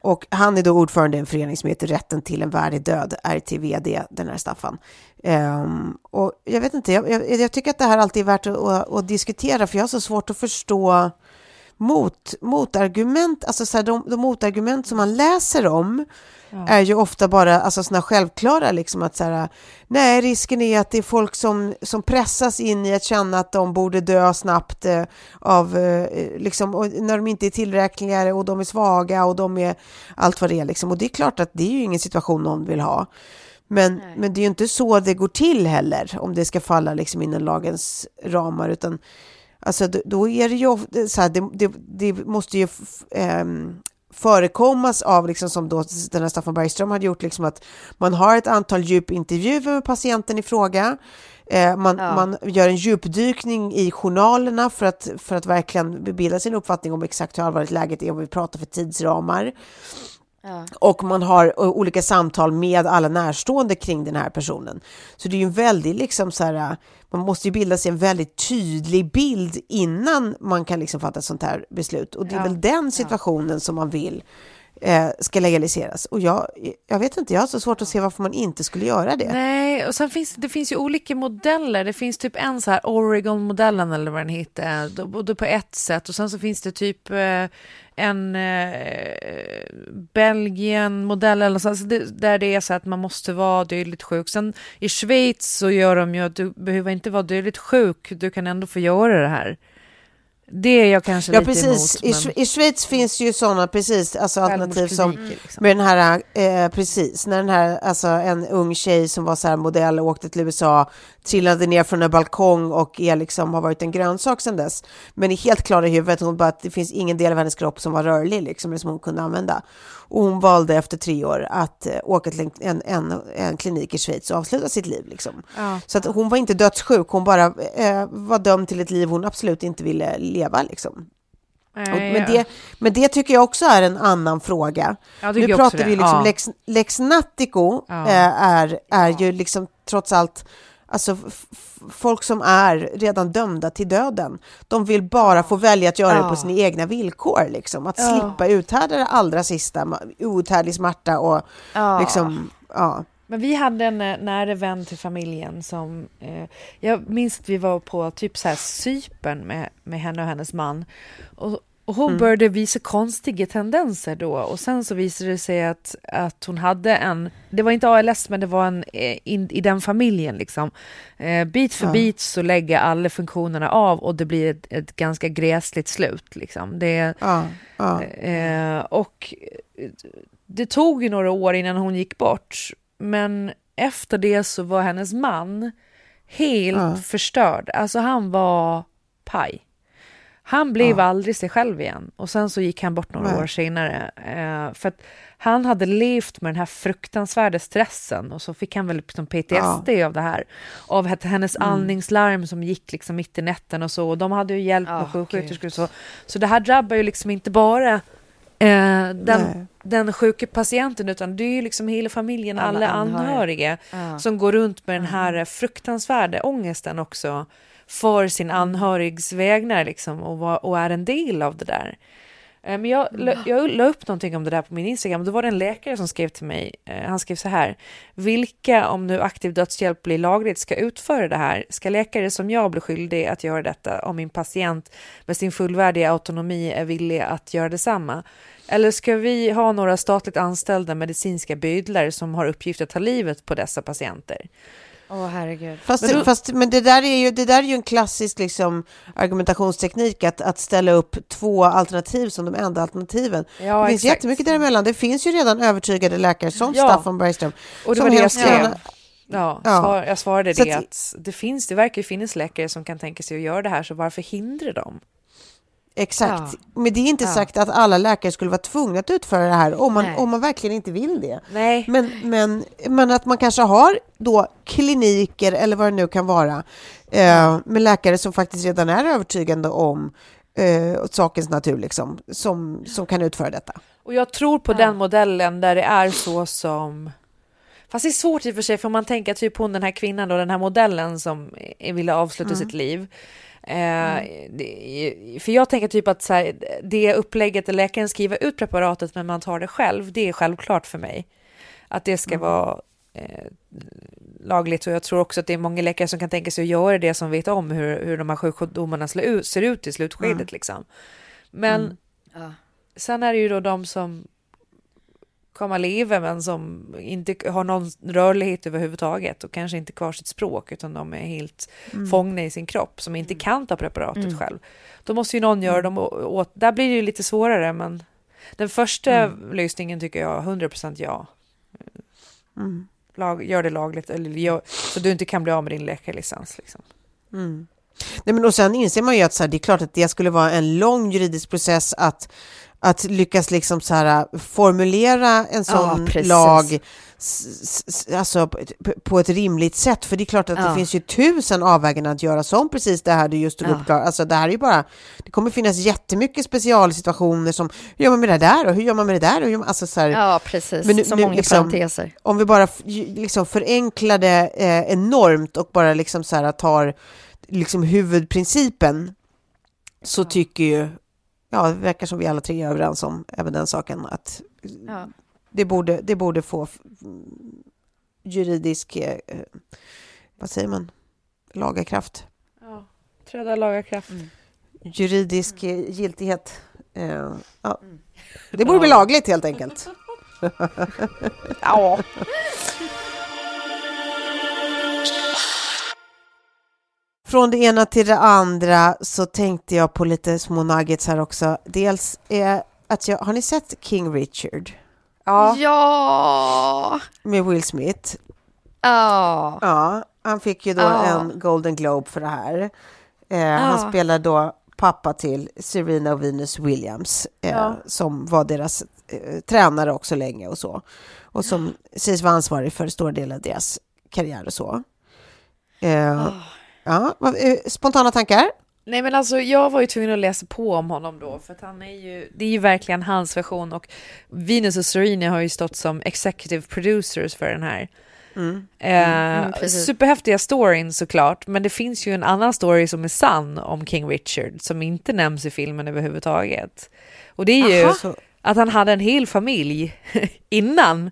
Och han är då ordförande i en förening som heter Rätten till en värdig död, RTVD, den här Staffan. Ehm, och jag vet inte, jag, jag, jag tycker att det här alltid är värt att, att, att diskutera, för jag har så svårt att förstå mot, motargument, alltså så här, de, de motargument som man läser om är ju ofta bara alltså, såna självklara, liksom att så här, nej, risken är att det är folk som, som pressas in i att känna att de borde dö snabbt eh, av, eh, liksom, och när de inte är tillräckliga och de är svaga och de är allt vad det är. Liksom. Och det är klart att det är ju ingen situation någon vill ha. Men, men det är ju inte så det går till heller, om det ska falla liksom inom lagens ramar, utan Alltså då- är det ju så här, det, det, det måste ju ehm, förekommas av, liksom som då den här Staffan Bergström hade gjort, liksom att man har ett antal djupintervjuer med patienten i fråga. Eh, man, man gör en djupdykning i journalerna för att, för att verkligen bilda sin uppfattning om exakt hur allvarligt läget är och vi pratar för tidsramar. Och man har o- olika samtal med alla närstående kring den här personen. Så det är ju en väldigt, liksom så här, man måste ju bilda sig en väldigt tydlig bild innan man kan liksom fatta ett sånt här beslut. Och det är väl den situationen som man vill eh, ska legaliseras. Och jag, jag vet inte, jag har så svårt att se varför man inte skulle göra det. Nej, och sen finns det finns ju olika modeller. Det finns typ en så här Oregon-modellen eller vad den heter, då- både på ett sätt och sen så finns det typ eh, en eh, Belgien-modell eller så, alltså det, där det är så att man måste vara dödligt sjuk. Sen i Schweiz så gör de ju att du behöver inte vara dödligt sjuk, du kan ändå få göra det här. Det är jag kanske Ja, lite precis. emot. I, Sch- I Schweiz finns ju sådana, precis, alltså alternativ som liksom. med den här, eh, precis, när den här, alltså en ung tjej som var så här modell och åkte till USA, trillade ner från en balkong och är liksom, har varit en grönsak sedan dess. Men är helt klar i huvudet, hon bara att det finns ingen del av hennes kropp som var rörlig, liksom, eller som hon kunde använda. Och hon valde efter tre år att eh, åka till en, en, en klinik i Schweiz och avsluta sitt liv. Liksom. Ja. Så att hon var inte dödssjuk, hon bara eh, var dömd till ett liv hon absolut inte ville leva. Liksom. Och, men, det, men det tycker jag också är en annan fråga. Nu pratar vi liksom Ja. lex, lex Nattico Ja. eh, är, är ju liksom trots allt Alltså folk som är redan dömda till döden. De vill bara få välja att göra det på Ja. sina egna villkor. Liksom. Att Ja. slippa uthärda det allra sista, outhärdlig smärta och Ja. liksom, ja. Men vi hade en eh, nära vän till familjen som... Eh, jag minns att vi var på typ så här Cypern med, med henne och hennes man. Och, och hon började visa konstiga tendenser då. Och sen så visade det sig att, att hon hade en... Det var inte ALS, men det var en eh, in, i den familjen liksom. Eh, bit för Ja. bit så lägger alla funktionerna av och det blir ett, ett ganska gräsligt slut. Liksom. Det, Ja, ja. Eh, och eh, det tog ju några år innan hon gick bort. Men efter det så var hennes man helt förstörd. Alltså han var paj. Han blev Ja. aldrig sig själv igen. Och sen så gick han bort några Nej. år senare. Eh, för att han hade levt med den här fruktansvärda stressen och så fick han väl liksom PTSD av det här. Av att hennes Mm. andningslarm som gick liksom mitt i natten och så. Och de hade ju hjälp med Ja, sjuksköterskor och så. Så det här drabbar ju liksom inte bara eh, den, Nej. den sjuka patienten utan det är ju liksom hela familjen, alla, Alla anhöriga, anhöriga. Ja. som går runt med den här fruktansvärda ångesten också för sin anhörigs vägnar liksom och, och är en del av det där. Eh, Men jag, la- jag la upp någonting om det där på min Instagram då var det en läkare som skrev till mig. Eh, Han skrev så här. Vilka, om nu aktiv dödshjälp blir lagligt, ska utföra det här? Ska läkare som jag bli skyldig att göra detta om min patient med sin fullvärdiga autonomi är villig att göra detsamma? Eller ska vi ha några statligt anställda medicinska bydlar som har uppgift att ta livet på dessa patienter? Åh herregud. Fast, Men då- fast men det där är ju, det där är ju en klassisk liksom, argumentationsteknik, att, att ställa upp två alternativ som de enda alternativen. Ja, det finns exakt. jättemycket däremellan. Det finns ju redan övertygade läkare som Ja. Staffan Bergström. Och det var det jag skrev. Ja, Ja. Svar, jag svarade Så det att- att det finns, det verkar ju finnas läkare som kan tänka sig att göra det här, så varför hindra dem? Exakt. Men det är inte sagt att alla läkare skulle vara tvungna att utföra det här om man, Nej. om man verkligen inte vill det. Nej. Men, men, men att man kanske har då kliniker eller vad det nu kan vara eh, med läkare som faktiskt redan är övertygande om eh, sakens natur liksom, som, som kan utföra detta. Och jag tror på den modellen där det är så som... Fast det är svårt i och för sig, för man tänker typ hon den här kvinnan och den här modellen som eh, ville avsluta sitt liv. Eh, det, för jag tänker typ att så här, det upplägget där läkaren skriver ut preparatet men man tar det själv, det är självklart för mig. Att det ska vara eh, lagligt och jag tror också att det är många läkare som kan tänka sig att göra det som vet om hur, hur de här sjukdomarna ser ut, i slutskedet liksom. Men Ja. sen är det ju då de som kommer leva men som inte har någon rörlighet överhuvudtaget och kanske inte kvar sitt språk utan de är helt fångna i sin kropp som inte kan ta preparatet själv. Då måste ju någon göra dem å- åt. Där blir det ju lite svårare men den första lösningen tycker jag 100% ja. Lag, gör det lagligt eller gör, så du inte kan bli av med din läkarlicens. Liksom. Nej, men och sen inser man ju att så här, det är klart att det skulle vara en lång juridisk process att, att lyckas liksom så här, formulera en sån precis. lag alltså, på, ett- rimligt sätt. För det är klart att det Ja. finns ju tusen avväganden att göra som precis det här du just tog Ja. upp. Alltså, det här är ju bara, det kommer finnas jättemycket specialsituationer som hur gör man med det där och hur gör man med det där? Och hur alltså, så här, Ja, precis. Men nu- så nu många liksom- parenteser. om vi bara liksom förenklar det eh, enormt och bara liksom så här tar liksom huvudprincipen så tycker ju, ja det verkar som vi alla tre är överens om även den saken att Ja. det borde, det borde få juridisk, eh, eh, vad säger man, lagakraft, Ja. Träda laga kraft. juridisk eh, giltighet. Eh, ja. Det borde bli lagligt helt enkelt. Ja. Från det ena till det andra så tänkte jag på lite små nuggets här också. Dels är att jag, har ni sett King Richard Ja. Ja. med Will Smith? Ja. Ja, han fick ju då Ja. en Golden Globe för det här. Eh, Han Ja. spelar då pappa till Serena och Venus Williams eh, Ja. som var deras eh, tränare också länge och så. Och som sägs vara ansvarig för stora delar av deras karriär och så. Eh, Ah. Ja, eh, spontana tankar? Nej men alltså jag var ju tvungen att läsa på om honom då för att han är ju, det är ju verkligen hans version och Venus och Serena har ju stått som executive producers för den här. Mm. Eh, Mm, precis. superhäftiga storyn såklart, men det finns ju en annan story som är sann om King Richard som inte nämns i filmen överhuvudtaget. Och det är ju Aha. att han hade en hel familj innan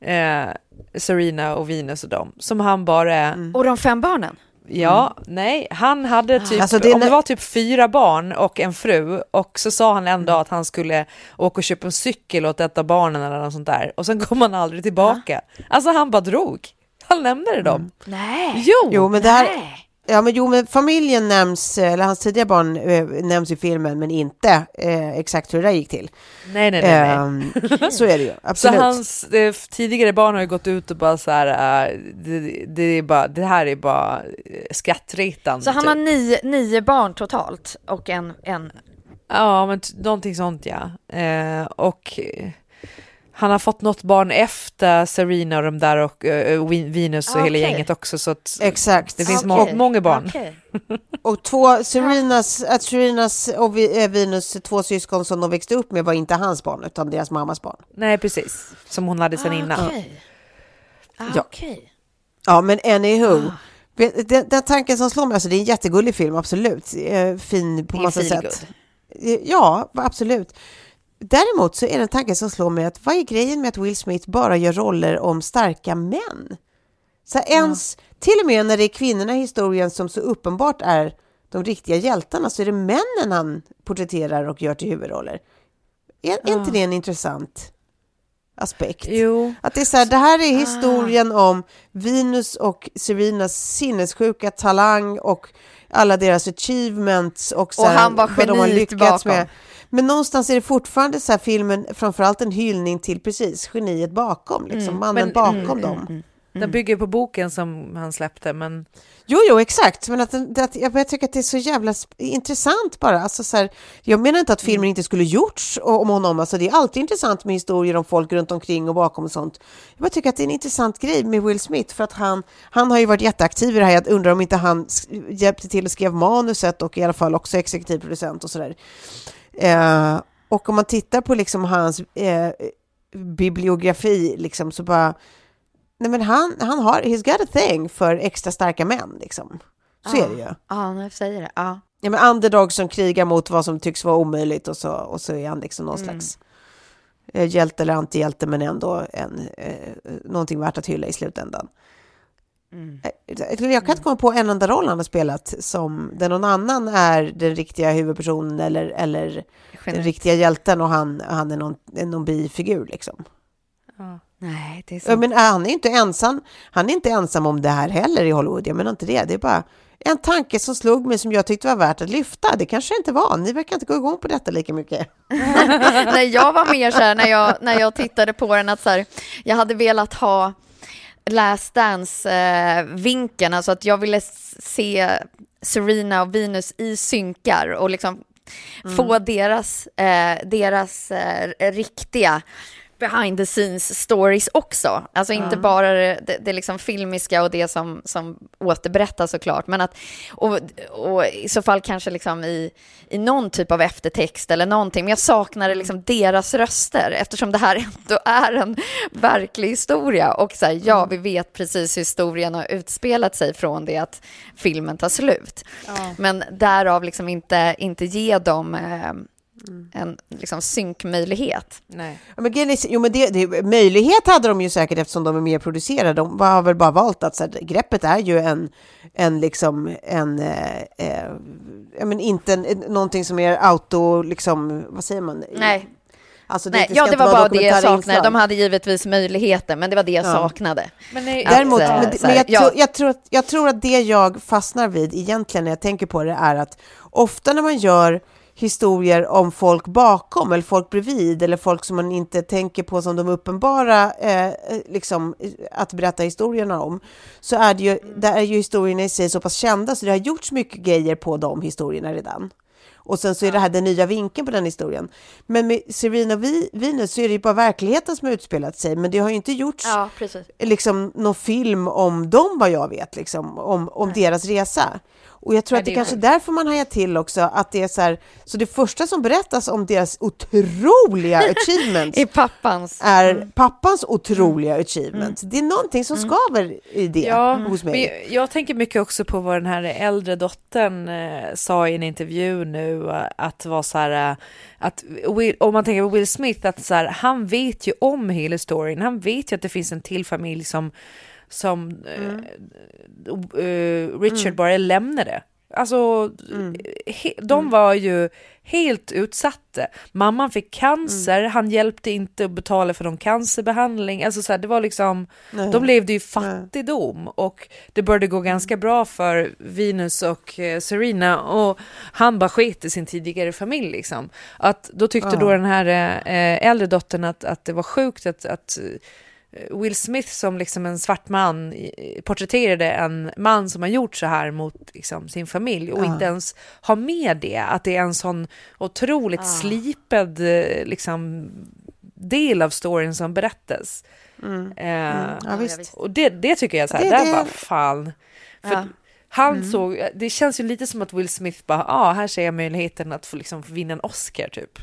eh, Serena och Venus och dem som han bara Och de fem barnen? Ja, nej, han hade typ, Alltså, det om det var typ fyra barn och en fru och så sa han en dag att han skulle åka och köpa en cykel åt ett av barnen eller något sånt där och sen kom han aldrig tillbaka. Alltså han bara drog. Han lämnade dem. Nej. Jo! Jo, men det här, Nej. Ja, men jo, men familjen nämns, eller hans tidiga barn eh, nämns i filmen, men inte eh, exakt hur det där gick till. Nej, nej, nej. nej. Ehm, så är det ju, Så absolut. hans eh, tidigare barn har ju gått ut och bara så här, eh, det, det, är bara, det här är bara eh, skrattretande. Så han typ. har nio, nio barn totalt och en, en Ja, men någonting sånt ja. Eh, och eh, han har fått något barn efter Serena och de där och Win- Venus och Ah, hela gänget också så att Exakt. det finns Okej. må- många barn. Okej. Och två, Serenas, att Serenas och eh, Venus två syskon som de växte upp med var inte hans barn utan deras mammas barn. Nej, precis. Som hon hade sen innan. Okej. Ah, Ja. Ja, men anywho. Vet- Den, den tanken som slår mig, alltså det är en jättegullig film, absolut. Fin på massa sätt. Ja, absolut. Däremot så är det en tanke som slår mig att vad är grejen med att Will Smith bara gör roller om starka män? Så ens, till och med när det är kvinnorna i historien som så uppenbart är de riktiga hjältarna så är det männen han porträtterar och gör till huvudroller. Är, är inte det en intressant aspekt? Jo. Att det är så här, det här är historien om Venus och Serenas sinnessjuka talang och alla deras achievements och, så Och här, han var vad de har lyckats bakom. med. Men någonstans är det fortfarande så här filmen, framförallt en hyllning till precis geniet bakom, liksom mannen men- bakom dem. Den bygger på boken som han släppte men Jo, jo, exakt. Men att, att, jag jag tycker att det är så jävla intressant bara. Alltså, så här, jag menar inte att filmen inte skulle gjorts om honom. Alltså, det är alltid intressant med historier om folk runt omkring och bakom och sånt. Jag bara tycker att det är en intressant grej med Will Smith för att han, han har ju varit jätteaktiv i det här. Jag undrar om inte han hjälpte till och skrev manuset och i alla fall också exekutiv producent och sådär. Eh, och om man tittar på liksom hans eh, bibliografi liksom, så bara Nej men han, han har, he's got a thing för extra starka män liksom. Så är det ju. Ja, när jag säger det. Ja. Ja men underdog som krigar mot vad som tycks vara omöjligt och så, och så är han liksom någon slags eh, hjälte eller antihjälte men ändå en, eh, någonting värt att hylla i slutändan. Eh, Jag kan inte komma på en enda roll han har spelat som där någon annan är den riktiga huvudpersonen eller, eller den riktiga hjälten och han, han är någon, någon bifigur liksom. Nej, det är sant. men han är inte ensam. Han är inte ensam om det här heller i Hollywood. Jag menar inte det. Det är bara en tanke som slog mig som jag tyckte var värt att lyfta. Det kanske inte var. Ni verkar inte gå igång på detta lika mycket. Nej, jag var mer så här när jag, när jag tittade på den att så här, jag hade velat ha Last Dance-vinkeln, alltså att jag ville se Serena och Venus i synkar och liksom få deras, eh, deras eh, riktiga behind the scenes stories också. Alltså inte bara det, det, det liksom filmiska och det som, som återberättas såklart, men att och, och i så fall kanske liksom i, i någon typ av eftertext eller någonting. Men jag saknade liksom deras röster eftersom det här ändå är en verklig historia. Och så här, ja, vi vet precis hur historien har utspelat sig från det att filmen tar slut. Men därav liksom inte, inte ge dem eh, en liksom synkmöjlighet. nej. Ja, men, jo, men det, det, möjlighet hade de ju säkert eftersom de är mer producerade. De har väl bara valt att så här, greppet är ju en, en liksom en, eh, eh, men inte en, någonting som är auto, liksom, vad säger man? Nej. Alltså, Nej, inte- ja, det var bara det jag saknade. inslag. De hade givetvis möjligheter, men det var det jag Ja. saknade. Men nej, Att, Däremot, eh, men, men jag, ja. tror, jag, tror att, jag tror att det jag fastnar vid egentligen när jag tänker på det är att ofta när man gör historier om folk bakom eller folk bredvid eller folk som man inte tänker på som de uppenbara eh, liksom, eh, att berätta historierna om så är det ju, där är ju historierna i sig så pass kända så det har gjorts mycket grejer på de historierna redan. Och sen så är det här den nya vinkeln på den historien. Men med Serena Vi- Venus så är det ju bara verkligheten som har utspelat sig, men det har ju inte gjorts Ja, liksom någon film om dem vad jag vet, liksom, om, om deras resa. Och jag tror att det är kanske är därför man hajar till också, att det är så här, så det första som berättas om deras otroliga achievements I pappans. är pappans otroliga achievements. Det är någonting som skaver i det Ja, hos mig. jag, jag tänker mycket också på vad den här äldre dottern eh, sa i en intervju nu, eh, att vara så här, eh, att Will, om man tänker på Will Smith, att så här, han vet ju om hela storyn, han vet ju att det finns en till familj som, som Mm. eh, eh, Richard bara lämnade. Alltså, Mm. he, de var ju helt utsatta. Mamman fick cancer, Mm. han hjälpte inte att betala för någon cancerbehandling. Alltså så här, det var liksom, Nej. de levde i fattigdom och det började gå ganska bra för Venus och eh, Serena och han bara sket i sin tidigare familj liksom. Att då tyckte Ja. då den här eh, äldre dottern att, att det var sjukt att, att Will Smith som liksom en svart man eh, porträtterade en man som har gjort så här mot liksom, sin familj och Ja. inte ens har med det, att det är en sån otroligt slipad eh, liksom, del av storyn som berättas. Eh, Ja, visst. Och det, det tycker jag så här, Det- det, det- var fan. För Ja. han såg, det känns ju lite som att Will Smith bara, ja ah, här ser jag möjligheten att få liksom vinna en Oscar typ.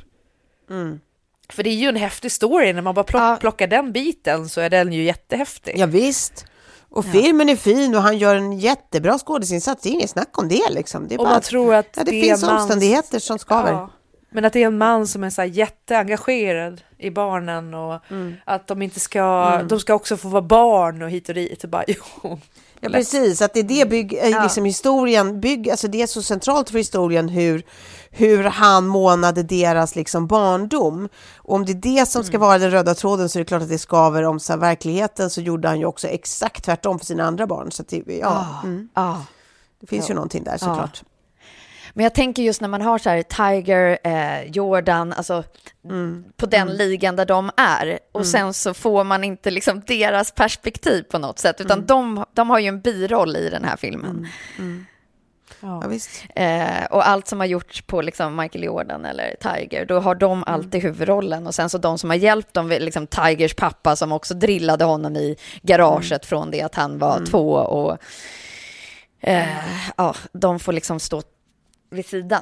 För det är ju en häftig story, när man bara plock, Ja. plockar den biten så är den ju jättehäftig. Ja, visst. Och filmen är fin och han gör en jättebra skådisinsats. Det är inget snack om det liksom. Det, är Och man tror att ja, det, det finns mans- omständigheter som skaver. Ja. Men att det är en man som är så jätteengagerad i barnen och att de inte ska, de ska också få vara barn och hit och dit. Och bara, jo. Ja, precis. Att det är det bygg, eh, liksom historien bygg, alltså det är så centralt för historien hur, hur han månade deras liksom barndom. Och om det är det som ska vara den röda tråden så är det klart att det skaver om så verkligheten så gjorde han ju också exakt tvärtom för sina andra barn. Så det, ja, mm, Ja. det finns ju någonting där såklart. Men jag tänker just när man har så här Tiger, eh, Jordan, alltså på den ligan där de är. Och sen så får man inte liksom deras perspektiv på något sätt, utan de, de har ju en biroll i den här filmen. Ja, visst. Eh, och allt som har gjorts på liksom Michael Jordan eller Tiger, då har de alltid huvudrollen. Och sen så de som har hjälpt dem, liksom Tigers pappa som också drillade honom i garaget från det att han var två. Och eh, ja, de får liksom stå vid sidan.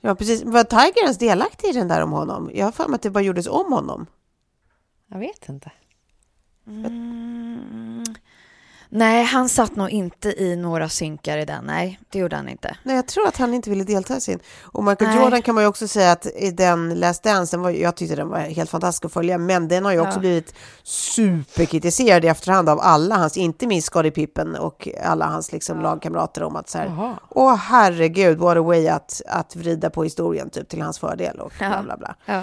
Ja, precis. Var Tiger ens delaktig i den där om honom? Jag har för mig att det bara gjordes om honom. Jag vet inte. Nej, han satt nog inte i några synkar i den. Nej, det gjorde han inte. Nej, jag tror att han inte ville delta i sin. Och Michael Nej. Jordan kan man ju också säga att i den Last Dance, den var, jag tyckte den var helt fantastisk att följa, men den har ju också Ja. blivit superkritiserad i efterhand av alla hans, inte minst Scottie Pippen och alla hans liksom lagkamrater om att så här, åh herregud, what a way att, att vrida på historien typ till hans fördel och bla Ja. bla bla. Ja.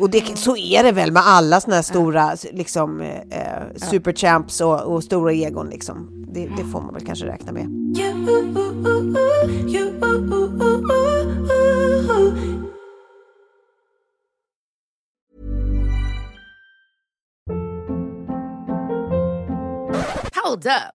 Och det, så är det väl med alla såna här stora liksom, eh, superchamps och, och stora egon liksom. Det, det får man väl kanske räkna med. Hold up.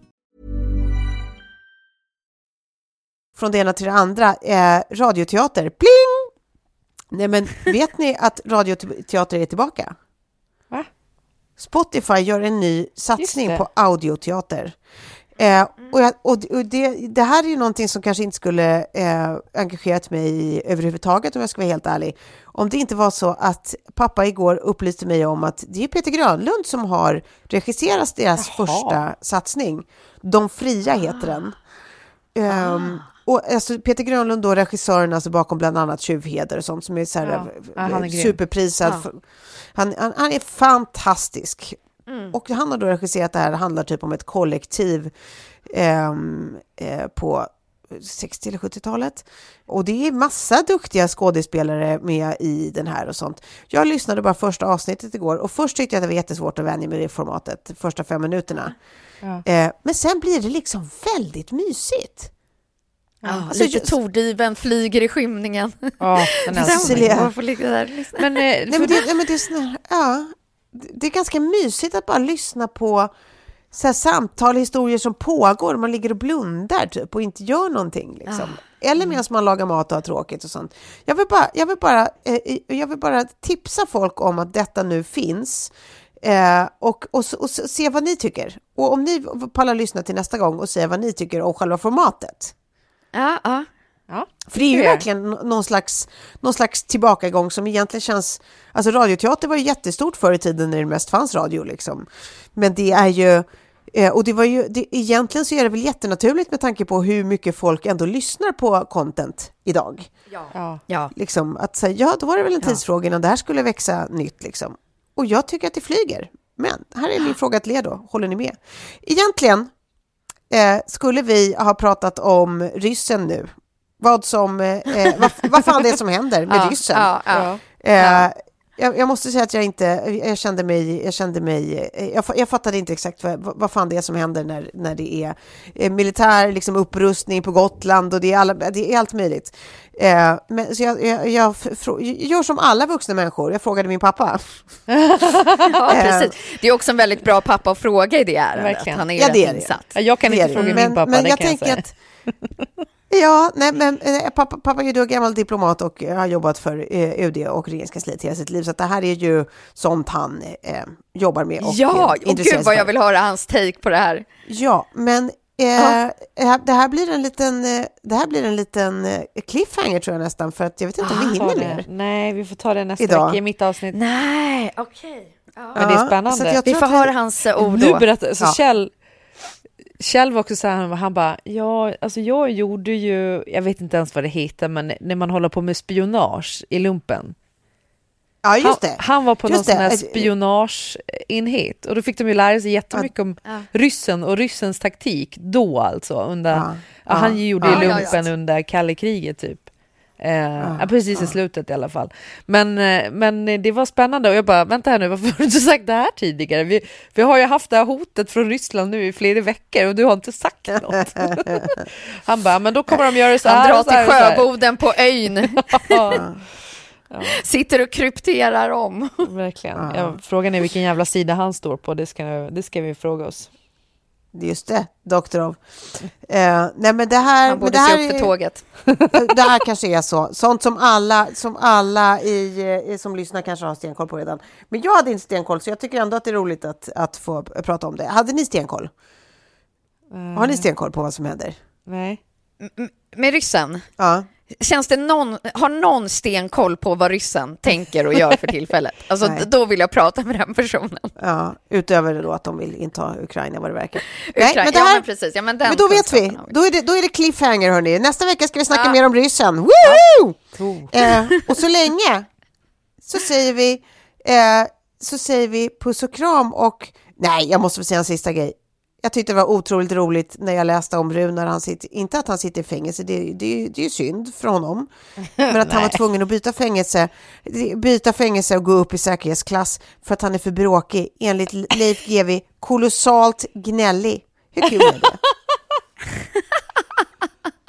Från det ena till det andra. Eh, radioteater, pling! Nej, men vet ni att radioteater är tillbaka? Va? Spotify gör en ny satsning på audioteater. Eh, och jag, och, det, det här är ju någonting som kanske inte skulle eh, engagerat mig i överhuvudtaget om jag ska vara helt ärlig. Om det inte var så att pappa igår upplyste mig om att det är Peter Grönlund som har regisserat deras Jaha. första satsning. De fria heter den. Ehm, och alltså Peter Grönlund då regissören alltså bakom bland annat Tjuvheder och sånt som är så här, Ja. Ja, han är superprisad. Ja. Han, han, han är fantastisk. Och han har då regisserat det här, det handlar typ om ett kollektiv ehm, eh, på 60 eller 70-talet. Och det är massa duktiga skådespelare med i den här och sånt. Jag lyssnade bara första avsnittet igår och först tyckte jag att det var jättesvårt att vänja mig vid det formatet, första fem minuterna. Ja. Eh, men sen blir det liksom väldigt mysigt. Ja, Alltså, lite tordiven flyger i skymningen. Ja, den Cecilia. Men, Nej, men det, nej, men det, är sån här, ja, det det är ganska mysigt att bara lyssna på så här, samtal, historier som pågår. Man ligger och blundar typ och inte gör någonting. Liksom. Eller medan man lagar mat och har tråkigt och sånt. Jag vill bara, jag vill bara, eh, jag vill bara tipsa folk om att detta nu finns. Eh, och, och, och, se vad ni tycker. Och om ni pallar lyssna till nästa gång och säga vad ni tycker om själva formatet. Ja, ja. ja. För det är ju verkligen nå- någon slags, någon slags tillbakagång som egentligen känns... Alltså radioteater var ju jättestort förr i tiden när det mest fanns radio liksom. Men det är ju... eh, Och det var ju, det, egentligen så är det väl jättenaturligt med tanke på hur mycket folk ändå lyssnar på content idag. Ja. ja. Liksom att säga, ja då var det väl en tidsfråga innan det här skulle växa nytt liksom. Och jag tycker att det flyger. Men här är min fråga till er då, håller ni med? Egentligen eh, skulle vi ha pratat om ryssen nu. Vad som, eh, eh, vad, vad fan det är som händer med Ja, ryssen. ja, ja. Jag, jag måste säga att jag inte, jag kände mig, jag kände mig, jag, jag fattade inte exakt vad, vad fan det är som händer när, när det är eh, militär liksom upprustning på Gotland och det är, alla, det är allt möjligt. Eh, men, så jag, jag, jag, frå- jag gör som alla vuxna människor, jag frågade min pappa. ja, Eh. precis. Det är också en väldigt bra pappa att fråga i det ärendet. Verkligen. Han är ju Ja, det är det. insatt. Ja, jag kan Det inte det. fråga men, min pappa, men det jag kan jag säga. att Ja, nej, men eh, pappa, pappa är ju gammal diplomat och har jobbat för eh, UD och regeringskansliet hela sitt liv, så det här är ju sånt han eh, jobbar med och Ja, eh, och gud vad jag vill höra hans take på det här. Ja, men eh, eh, det här blir en liten, eh, det här blir en liten eh, cliffhanger tror jag nästan, för att jag vet inte om vi Ta hinner det. mer. Nej, vi får ta det nästa Idag. vecka i mitt avsnitt. Nej, okej. Men det är Ja, spännande. Vi får höra hans eh, ord Nu då. berättar, så Ja. Kjell, Kjell var också så här, han bara, ja, alltså jag gjorde ju, jag vet inte ens vad det heter, men när man håller på med spionage i lumpen. Ja, Han, just det. han var på Just någon sån här det. spionageenhet och då fick de ju lära sig jättemycket om ryssen och ryssens taktik då alltså. Under, Ja. ja, han gjorde ju Ja, ja, lumpen ja. under kalla kriget typ. Eh, ja, precis i slutet i alla fall. Men, eh, men det var spännande och jag bara, vänta här nu, varför har du inte sagt det här tidigare? Vi, vi har ju haft det här hotet från Ryssland nu i flera veckor och du har inte sagt något. Han bara, men då kommer de göra så här. Han drar till sjöboden på ön. Ja, Sitter och krypterar om. verkligen. Ja, frågan är vilken jävla sida han står på, det ska, det ska vi fråga oss. Just det, Doktorov. Eh, nej, men det här... Han borde det här se upp för tåget. det här kanske är så. Sånt som alla, som alla i, eh, som lyssnar kanske har stenkoll på redan. Men jag hade inte stenkoll, så jag tycker ändå att det är roligt att, att få prata om det. Hade ni stenkoll? Har ni stenkoll på vad som händer? Nej. Med ryssen, Ja. Känns det någon, har någon stenkoll på vad ryssen tänker och gör för tillfället? Alltså Nej. då vill jag prata med den personen. Ja, utöver då att de vill inta Ukraina vad det verkar. Ukraina- men, det ja, här, men precis. Ja, men men då vet vi. Då är, det, då är det cliffhanger hörni. Nästa vecka ska vi snacka Ja. mer om ryssen. Woohoo! Oh. Eh, och så länge så säger vi eh, så säger vi puss och kram och nej, jag måste få säga en sista grej. Jag tyckte det var otroligt roligt när jag läste om Runar. Han sitter, inte att han sitter i fängelse, det, det, det är ju synd för honom. Men att han var tvungen att byta fängelse, byta fängelse och gå upp i säkerhetsklass för att han är för bråkig. Enligt Leif GW kolossalt gnällig. Hur kul är det?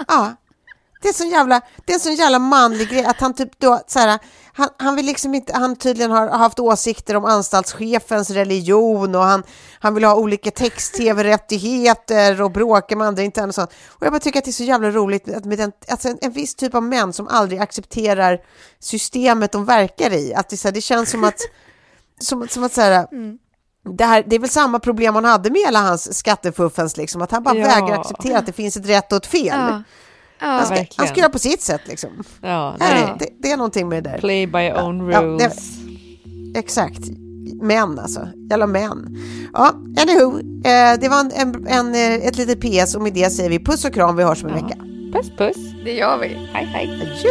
Ja, Det är sån jävla, det är en sån jävla manlig grej att han typ då så här, han, han vill liksom inte, han tydligen har haft åsikter om anstaltschefens religion och han, han vill ha olika text-tv-rättigheter och bråka med andra interner och sånt. Och jag bara tycker att det är så jävla roligt att med den, alltså en, en viss typ av män som aldrig accepterar systemet de verkar i. Att det, så här, det känns som att, som, som att så här, det, här, det är väl samma problem han hade med hela hans skattefuffens, liksom, att han bara Ja. vägrar acceptera att det finns ett rätt och ett fel. Ja. Ja, han, ska, han ska göra på sitt sätt liksom. Ja, Här nej. är, det, det är någonting med det där. Play by own Ja, rules. det- Exakt. Män alltså. Jävla män. Ja, anywho. Eh, det var en, en, en, eh, ett litet PS och med det säger vi puss och kram. Vi hörs om en vecka. Puss puss. Det gör vi. Hej hej. Adjö!